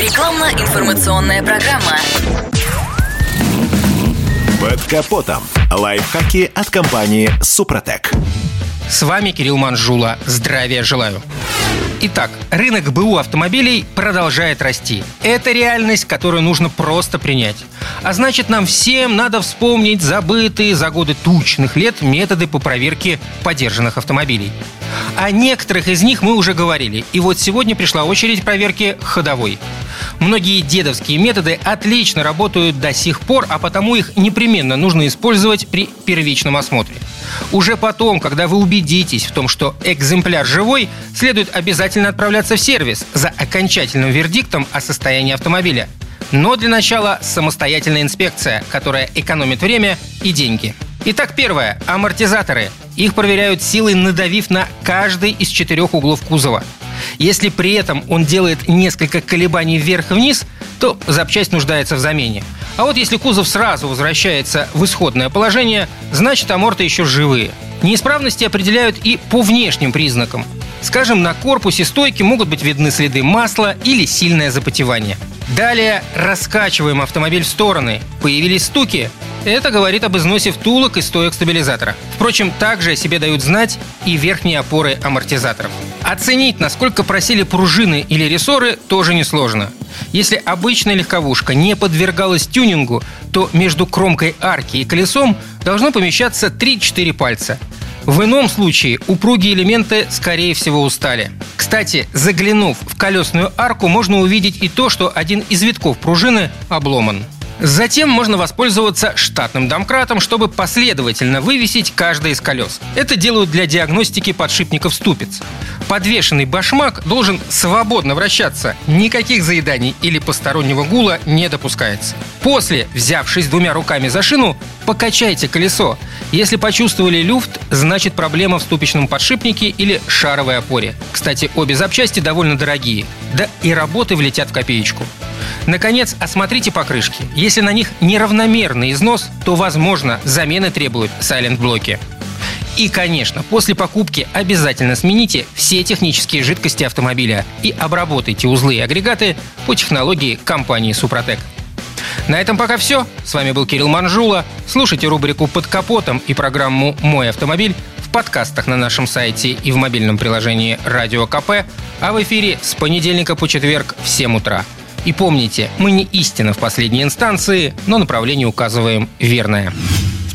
Рекламно-информационная программа. Под капотом. Лайфхаки от компании «Супротек». С вами Кирилл Манжула. Здравия желаю. Итак, рынок БУ автомобилей продолжает расти. Это реальность, которую нужно просто принять. А значит, нам всем надо вспомнить забытые за годы тучных лет методы по проверке подержанных автомобилей. О некоторых из них мы уже говорили. И вот сегодня пришла очередь проверки ходовой. Многие дедовские методы отлично работают до сих пор, а потому их непременно нужно использовать при первичном осмотре. Уже потом, когда вы убедитесь в том, что экземпляр живой, следует обязательно отправляться в сервис за окончательным вердиктом о состоянии автомобиля. Но для начала самостоятельная инспекция, которая экономит время и деньги. Итак, первое. Амортизаторы. Их проверяют силой, надавив на каждый из четырех углов кузова. Если при этом он делает несколько колебаний вверх-вниз, то запчасть нуждается в замене. А вот если кузов сразу возвращается в исходное положение, значит аморты еще живые. Неисправности определяют и по внешним признакам. Скажем, на корпусе стойки могут быть видны следы масла или сильное запотевание. Далее раскачиваем автомобиль в стороны. Появились стуки. Это говорит об износе втулок и стоек стабилизатора. Впрочем, также о себе дают знать и верхние опоры амортизаторов. Оценить, насколько просили пружины или рессоры, тоже несложно. Если обычная легковушка не подвергалась тюнингу, то между кромкой арки и колесом должно помещаться 3-4 пальца. В ином случае упругие элементы, скорее всего, устали. Кстати, заглянув в колесную арку, можно увидеть и то, что один из витков пружины обломан. Затем можно воспользоваться штатным домкратом, чтобы последовательно вывесить каждое из колес. Это делают для диагностики подшипников ступиц. Подвешенный башмак должен свободно вращаться. Никаких заеданий или постороннего гула не допускается. После, взявшись двумя руками за шину, покачайте колесо. Если почувствовали люфт, значит проблема в ступичном подшипнике или шаровой опоре. Кстати, обе запчасти довольно дорогие. Да и работы влетят в копеечку. Наконец, осмотрите покрышки. Если на них неравномерный износ, то, возможно, замены требуют сайлент-блоки. И, конечно, после покупки обязательно смените все технические жидкости автомобиля и обработайте узлы и агрегаты по технологии компании «Супротек». На этом пока все. С вами был Кирилл Манжула. Слушайте рубрику «Под капотом» и программу «Мой автомобиль» в подкастах на нашем сайте и в мобильном приложении «Радио КП», а в эфире с понедельника по четверг в 7 утра – и помните, мы не истина в последней инстанции, но направление указываем верное.